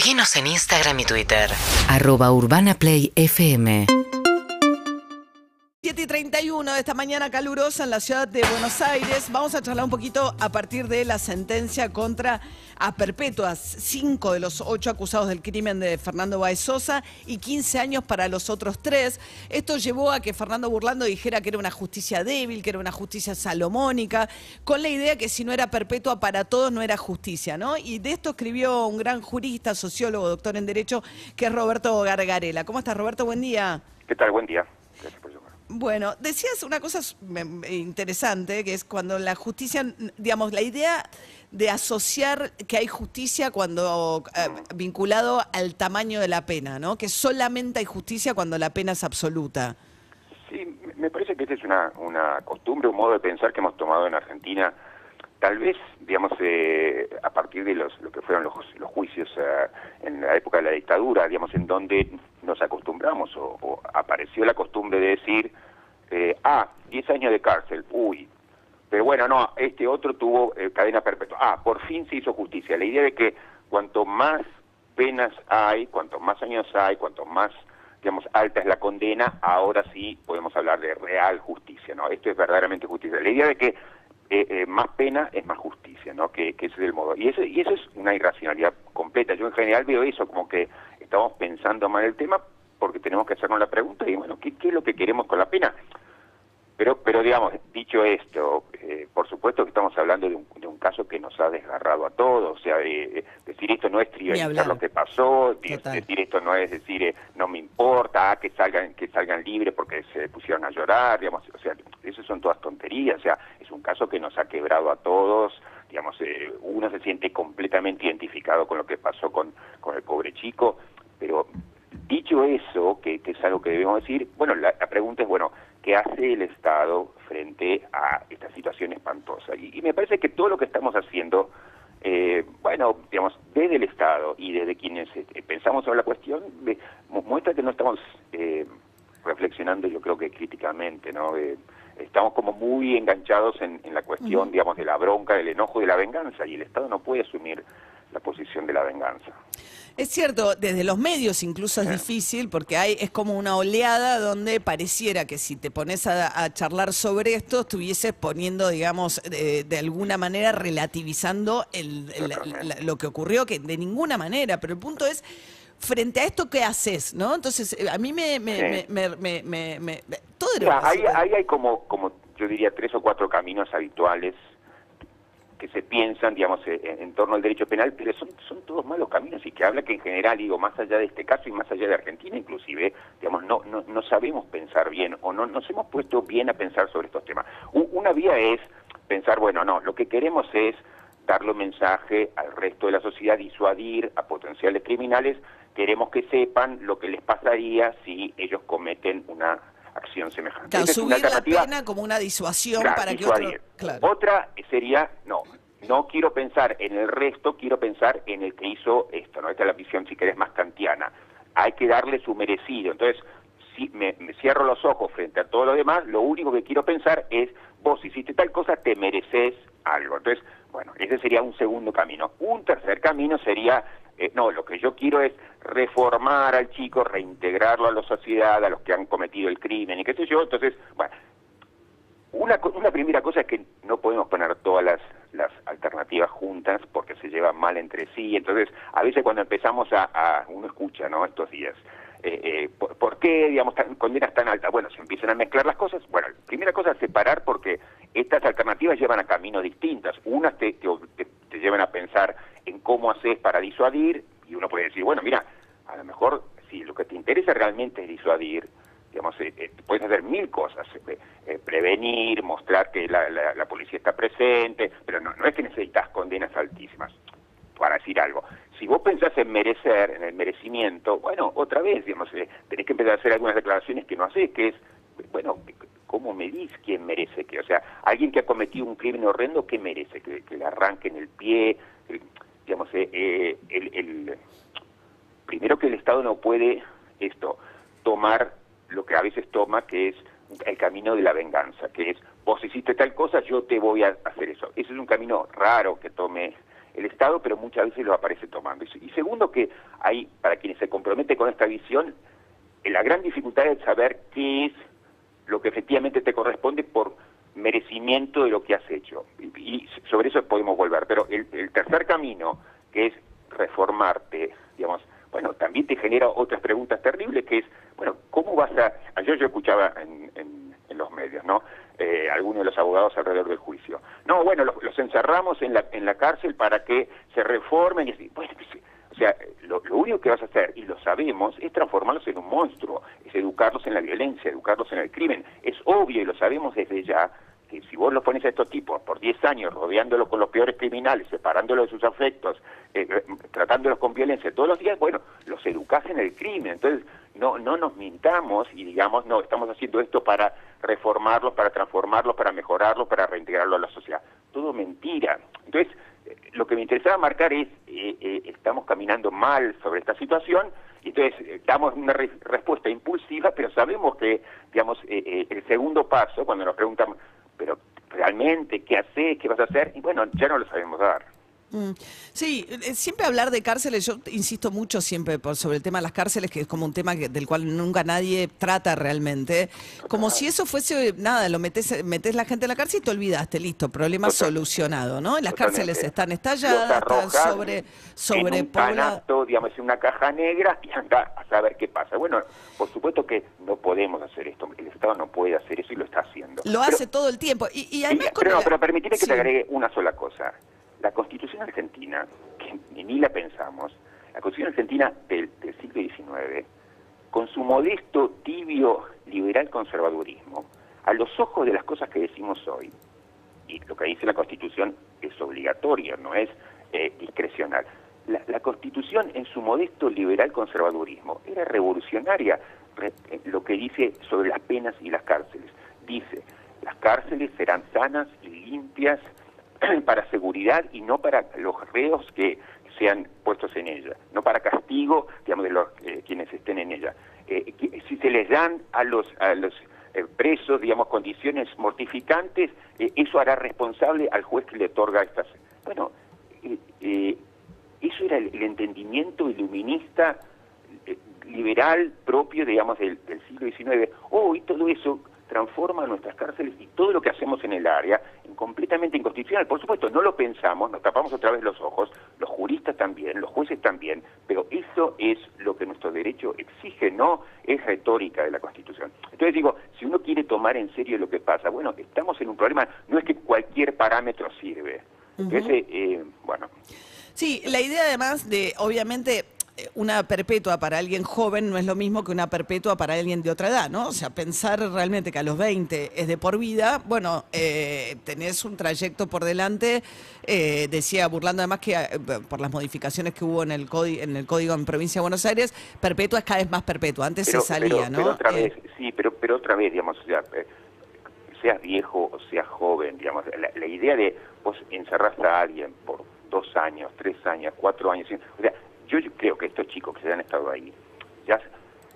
Seguinos en Instagram y Twitter. Arroba Urbana Play FM. 7 y 31 de esta mañana calurosa en la ciudad de Buenos Aires. Vamos a charlar un poquito a partir de la sentencia contra a perpetuas, cinco de los ocho acusados del crimen de Fernando Baez Sosa y 15 años para los otros tres. Esto llevó a que Fernando Burlando dijera que era una justicia débil, que era una justicia salomónica, con la idea que si no era perpetua para todos no era justicia, ¿no? Y de esto escribió un gran jurista, sociólogo, doctor en Derecho, que es Roberto Gargarela. ¿Cómo estás, Roberto? Buen día. ¿Qué tal? Buen día. Gracias por. Bueno, decías una cosa interesante, que es cuando la justicia, digamos, la idea de asociar que hay justicia cuando eh, vinculado al tamaño de la pena, ¿no? Que solamente hay justicia cuando la pena es absoluta. Sí, me- me parece que esta es una, una costumbre, un modo de pensar que hemos tomado en Argentina, tal vez, digamos, eh, a partir de los, lo que fueron los, los juicios eh, en la época de la dictadura, digamos, en donde nos acostumbramos o, apareció la costumbre de decir, eh, ah, 10 años de cárcel, uy, pero bueno, no, este otro tuvo eh, cadena perpetua. Ah, por fin se hizo justicia. La idea de que cuanto más penas hay, cuanto más años hay, cuanto más, digamos, alta es la condena, ahora sí podemos hablar de real justicia, ¿no? Esto es verdaderamente justicia. La idea de que eh, eh, más pena es más justicia, ¿no? Que, que ese es el modo. Y eso, y eso es una irracionalidad completa. Yo en general veo eso como que estamos pensando mal el tema porque tenemos que hacernos la pregunta y, bueno, ¿qué, qué es lo que queremos con la pena? Pero, pero digamos, dicho esto, eh, por supuesto que estamos hablando de un, de un caso que nos ha desgarrado a todos. O sea, eh, eh, decir esto no es trivializar lo que pasó, Total. decir esto no es decir eh, no me importa, ah, que salgan que salgan libres porque se pusieron a llorar, digamos, o sea, eso son todas tonterías. O sea, es un caso que nos ha quebrado a todos. Digamos, eh, uno se siente completamente identificado con lo que pasó con, con el pobre chico, pero Dicho eso, que, que es algo que debemos decir, bueno, la, la pregunta es, bueno, ¿qué hace el Estado frente a esta situación espantosa? Y, y me parece que todo lo que estamos haciendo, eh, bueno, digamos, desde el Estado y desde quienes eh, pensamos sobre la cuestión, mu- muestra que no estamos eh, reflexionando, yo creo que críticamente, ¿no? Eh, estamos como muy enganchados en, en la cuestión, digamos, de la bronca, del enojo, de la venganza, y el Estado no puede asumir posición de la venganza. Es cierto, desde los medios incluso es difícil porque hay es como una oleada donde pareciera que si te pones a, a charlar sobre esto estuvieses poniendo, digamos, de, de alguna manera relativizando el- el- Totalmente. la- lo que ocurrió, que de ninguna manera, pero el punto es frente a esto qué haces, ¿no? Entonces eh, a mí me, me, Sí. me, me- me- me- me- todo era ahí, ahí hay como, como, yo diría, tres o cuatro caminos habituales que se piensan, digamos, eh, en, en torno al derecho penal, pero son, son todos malos caminos y que habla que en general, digo, más allá de este caso y más allá de Argentina inclusive, digamos, no, no, no sabemos pensar bien o no nos hemos puesto bien a pensar sobre estos temas. U- una vía es pensar, bueno, no, lo que queremos es darle un mensaje al resto de la sociedad, disuadir a potenciales criminales, queremos que sepan lo que les pasaría si ellos cometen una acción semejante. Claro, Esa es una la pena como una disuasión Claro, para que otro... Claro. Otra sería, no, no quiero pensar en el resto, quiero pensar en el que hizo esto, ¿no? Esta es la visión, si querés, más kantiana. Hay que darle su merecido. Entonces, si me, me cierro los ojos frente a todo lo demás, lo único que quiero pensar es, vos hiciste tal cosa, te mereces algo. Entonces, bueno, ese sería un segundo camino. Un tercer camino sería, eh, no, lo que yo quiero es reformar al chico, reintegrarlo a la sociedad, a los que han cometido el crimen y qué sé yo. Entonces, bueno, una, una primera cosa es que no podemos poner todas las, alternativas juntas porque se llevan mal entre sí. Entonces, a veces cuando empezamos a, uno escucha, ¿no? Estos días, eh, eh, ¿por, qué, digamos, tan- condenas tan altas? Bueno, se empiezan a mezclar las cosas. Bueno, primera cosa es separar porque estas alternativas llevan a caminos distintas. Unas te- te llevan a pensar en cómo haces para disuadir y uno puede decir, bueno, mira, a lo mejor si lo que te interesa realmente es disuadir, digamos, eh, eh, puedes hacer mil cosas, eh, eh, prevenir, mostrar que la, la- la policía está presente, pero no, no es que necesitas condenas altísimas, para decir algo. Si vos pensás en merecer, en el merecimiento, bueno, otra vez, digamos, tenés que empezar a hacer algunas declaraciones que no haces, que es, bueno, ¿cómo medís quién merece que? O sea, alguien que ha cometido un crimen horrendo, ¿qué merece? Que, que le arranquen el pie, digamos, eh, eh, el, primero que el Estado no puede esto tomar lo que a veces toma, que es el camino de la venganza, que es vos hiciste tal cosa, yo te voy a hacer eso. Ese es un camino raro que tome el Estado, pero muchas veces lo aparece tomando. Y, segundo, que hay, para quienes se comprometen con esta visión, la gran dificultad es saber qué es lo que efectivamente te corresponde por merecimiento de lo que has hecho. Y, sobre eso podemos volver. Pero el, tercer camino, que es reformarte, digamos, bueno, también te genera otras preguntas terribles, que es, bueno, ¿cómo vas a...? Ayer yo escuchaba en, en, los medios, ¿no? Eh, algunos de los abogados alrededor del juicio. No, bueno, los, los encerramos en la, en la cárcel para que se reformen y así. Bueno, o sea, lo, lo, único que vas a hacer, y lo sabemos, es transformarlos en un monstruo, educarlos en la violencia, educarlos en el crimen. Es obvio y lo sabemos desde ya que si vos los pones a estos tipos por 10 años rodeándolos con los peores criminales, separándolos de sus afectos, eh, eh, tratándolos con violencia todos los días, bueno, los educás en el crimen. Entonces, no, no nos mintamos y digamos, no, estamos haciendo esto para reformarlos, para transformarlos, para mejorarlos, para reintegrarlos a la sociedad. Todo mentira. Entonces, eh, lo que me interesaba marcar es, eh, eh, estamos caminando mal sobre esta situación, entonces damos una re respuesta impulsiva, pero sabemos que, digamos, el segundo paso, cuando nos preguntan, pero realmente, ¿qué haces? ¿Qué vas a hacer? Y bueno, ya no lo sabemos dar. Mm. Sí, eh, siempre hablar de cárceles, yo insisto mucho siempre por, sobre el tema de las cárceles, que es como un tema que, del cual nunca nadie trata realmente, como si eso fuese, nada, lo metes, metes la gente en la cárcel y te olvidaste, listo, problema Total. solucionado, ¿no? Las cárceles están estalladas, están sobre, sobre en un canasto, digamos, en una caja negra y anda a saber qué pasa. Bueno, por supuesto que no podemos hacer esto, el Estado no puede hacer eso y lo está haciendo. Lo pero, hace todo el tiempo. Y, y además y, pero, no, pero que sí. te agregue una sola cosa la Constitución argentina, que ni la pensamos, la Constitución argentina del, siglo XIX, con su modesto, tibio, liberal conservadurismo, a los ojos de las cosas que decimos hoy, y lo que dice la Constitución es obligatorio, no es eh, discrecional. La, Constitución en su modesto liberal conservadurismo era revolucionaria re, eh, lo que dice sobre las penas y las cárceles. Dice, las cárceles serán sanas y limpias para seguridad y no para los reos que sean puestos en ella, no para castigo, digamos, de los eh, quienes estén en ella. Eh, si se les dan a los, a los eh, presos, digamos, condiciones mortificantes, eh, eso hará responsable al juez que le otorga estas... Bueno, eh, eso era el, el entendimiento iluminista liberal propio, digamos, del, del siglo XIX. Hoy oh, todo eso transforma nuestras cárceles y todo lo que hacemos en el área en completamente inconstitucional. Por supuesto, no lo pensamos, nos tapamos otra vez los ojos, los juristas también, los jueces también, pero eso es lo que nuestro derecho exige, no es retórica de la Constitución. Entonces digo, si uno quiere tomar en serio lo que pasa, bueno, estamos en un problema, no es que cualquier parámetro sirve. Uh -huh. Ese, eh, bueno. Sí, la idea además de, obviamente, una perpetua para alguien joven no es lo mismo que una perpetua para alguien de otra edad, ¿no? O sea, pensar realmente que a los 20 es de por vida, bueno, eh, tenés un trayecto por delante, eh, decía, burlando además que eh, por las modificaciones que hubo en el, en el código en Provincia de Buenos Aires, perpetua es cada vez más perpetua, antes pero, se salía, pero, ¿no? Pero otra vez, sí, pero, pero otra vez, digamos, o sea, seas viejo o seas joven, digamos, la, la idea de vos encerrás a alguien por dos años, tres años, cuatro años, o sea, yo creo que estos chicos que se han estado ahí ya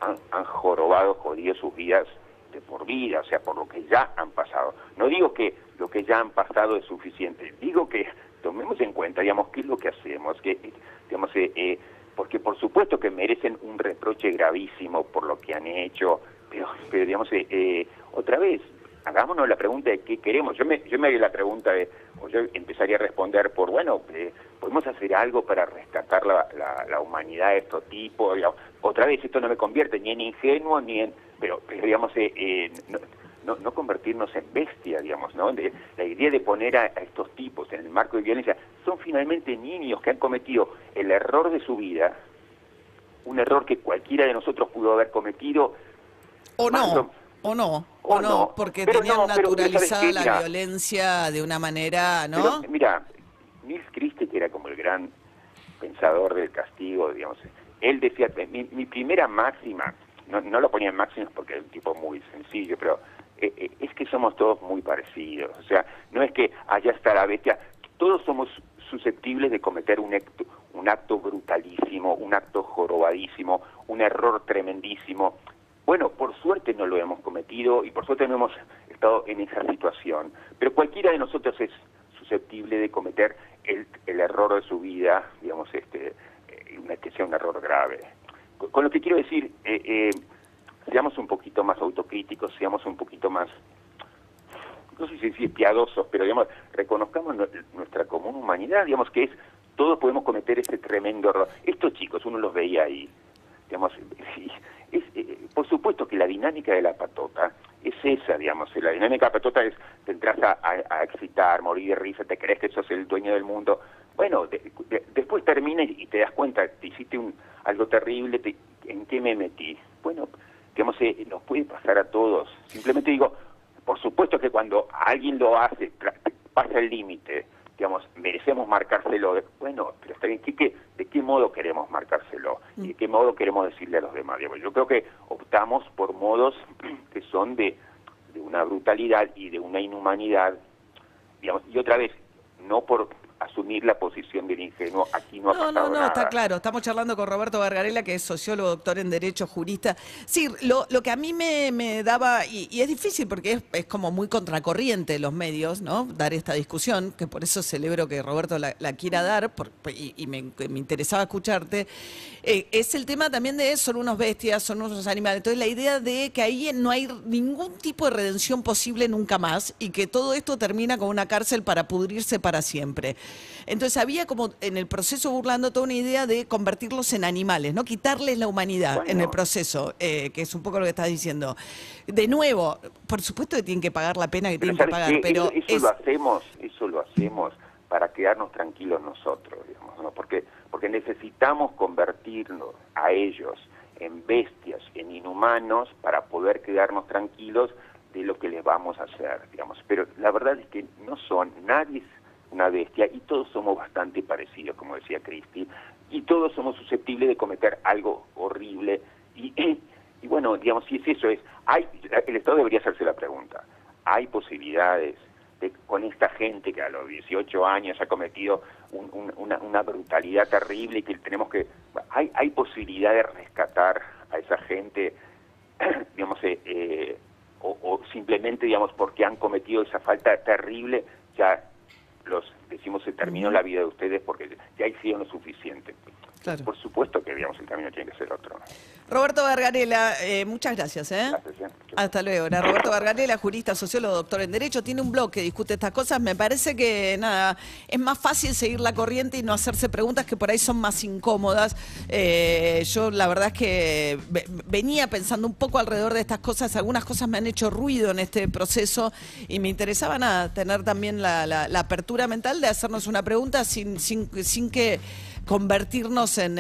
han, jorobado, jodido sus vidas de por vida, o sea, por lo que ya han pasado. No digo que lo que ya han pasado es suficiente, digo que tomemos en cuenta, digamos, qué es lo que hacemos, que, digamos, eh, eh, porque por supuesto que merecen un reproche gravísimo por lo que han hecho, pero, pero digamos, eh, eh otra vez, hagámonos la pregunta de qué queremos. Yo me, yo me haría la pregunta de, o yo empezaría a responder por, bueno, eh, ¿podemos hacer algo para rescatar la, la, la humanidad de estos tipos? Otra vez, esto no me convierte ni en ingenuo, ni en, pero, pero digamos, eh, eh, no, no, no, convertirnos en bestia, digamos, ¿no? De, la idea de poner a, a, estos tipos en el marco de violencia, son finalmente niños que han cometido el error de su vida, un error que cualquiera de nosotros pudo haber cometido. O no. O no, o, no, no, porque tenían no, naturalizada la violencia de una manera, ¿no? Pero, mira, Nils Christie, que era como el gran pensador del castigo, digamos, él decía, mi, mi primera máxima, no, no, lo ponía en máximas porque es un tipo muy sencillo, pero eh, eh, es que somos todos muy parecidos, o sea, no es que allá está la bestia, todos somos susceptibles de cometer un acto, un acto brutalísimo, un acto jorobadísimo, un error tremendísimo, bueno, por suerte no lo hemos cometido y por suerte no hemos estado en esa situación, pero cualquiera de nosotros es susceptible de cometer el, el error de su vida, digamos, este, eh, una, que sea un error grave. Con, lo que quiero decir, eh, eh, seamos un poquito más autocríticos, seamos un poquito más, no sé si decir piadosos, pero digamos, reconozcamos nu- nuestra común humanidad, digamos que es, todos podemos cometer ese tremendo error. Estos chicos, uno los veía ahí, digamos, sí, es, eh, por supuesto que la dinámica de la patota es esa, digamos, la dinámica de la patota es, te entras a, excitar, morir de risa, te crees que sos el dueño del mundo, bueno, de- de- después termina y te das cuenta, te hiciste un, algo terrible, te- ¿en qué me metí? Bueno, digamos, eh, nos puede pasar a todos, simplemente digo, por supuesto que cuando alguien lo hace, pasa el límite, digamos, merecemos marcárselo. Bueno, pero está bien, ¿qué, qué, de qué modo queremos marcárselo? ¿Y de qué modo queremos decirle a los demás? Digamos, yo creo que optamos por modos que son de, de una brutalidad y de una inhumanidad, digamos, y otra vez, no por asumir la posición del ingenuo, aquí no ha No, pasado no, no, nada. está claro. Estamos charlando con Roberto Gargarela, que es sociólogo, doctor en Derecho, jurista. Sí, lo, lo que a mí me, me daba, y, y es difícil porque es, es como muy contracorriente los medios, ¿no? Dar esta discusión, que por eso celebro que Roberto la, la quiera dar, por- y, y me, me interesaba escucharte. Eh, es el tema también de son unos bestias, son unos animales. Entonces, la idea de que ahí no hay ningún tipo de redención posible nunca más y que todo esto termina con una cárcel para pudrirse para siempre. Entonces había como en el proceso burlando toda una idea de convertirlos en animales, ¿no? Quitarles la humanidad en el Bueno. proceso, eh, que es un poco lo que estás diciendo. De nuevo, por supuesto que tienen que pagar la pena que Pero tienen que ¿sabes pagar, pero eso, eso es- lo hacemos, eso lo hacemos para quedarnos tranquilos nosotros, digamos, ¿no? Porque porque necesitamos convertirnos a ellos en bestias, en inhumanos para poder quedarnos tranquilos de lo que les vamos a hacer, digamos. Pero la verdad es que no son, nadie una bestia y todos somos bastante parecidos, como decía Cristi, y todos somos susceptibles de cometer algo horrible y y bueno, digamos, si es eso, es, hay, el Estado debería hacerse la pregunta, ¿hay posibilidades de, con esta gente que a los 18 años ha cometido un- una, una brutalidad terrible y que tenemos que, hay, hay posibilidad de rescatar a esa gente, digamos, eh, eh, o, o simplemente, digamos, porque han cometido esa falta terrible, ya los decimos se terminó la vida de ustedes porque ya hicieron lo suficiente. Claro. Por supuesto que, digamos, el camino tiene que ser otro. Roberto Gargarela, eh, muchas gracias. ¿eh? Gracias, ¿eh? Hasta luego. Era Roberto Gargarela, jurista, sociólogo, doctor en Derecho, tiene un blog que discute estas cosas. Me parece que, nada, es más fácil seguir la corriente y no hacerse preguntas que por ahí son más incómodas. Eh, yo, la verdad es que ve- venía pensando un poco alrededor de estas cosas. Algunas cosas me han hecho ruido en este proceso y me interesaba, nada, tener también la, apertura mental de hacernos una pregunta sin, sin que convertirnos en,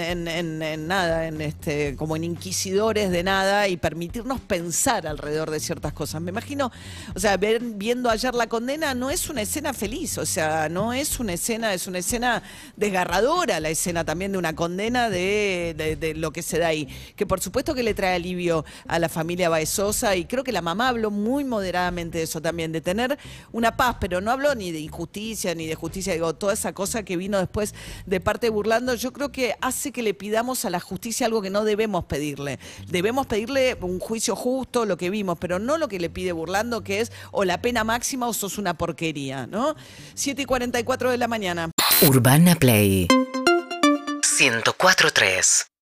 nada, en este, como en inquisidores de nada y permitirnos pensar alrededor de ciertas cosas. Me imagino, o sea, ver- viendo ayer la condena no es una escena feliz, o sea, no es una escena, es una escena desgarradora la escena también de una condena de, de- lo que se da ahí. Que por supuesto que le trae alivio a la familia Baezosa y creo que la mamá habló muy moderadamente de eso también, de tener una paz, pero no habló ni de injusticia ni de justicia, digo, toda esa cosa que vino después de parte de Yo creo que hace que le pidamos a la justicia algo que no debemos pedirle. Debemos pedirle un juicio justo, lo que vimos, pero no lo que le pide Burlando, que es o la pena máxima o sos una porquería, ¿no? 7 y 44 de la mañana. Urbana Play 104.3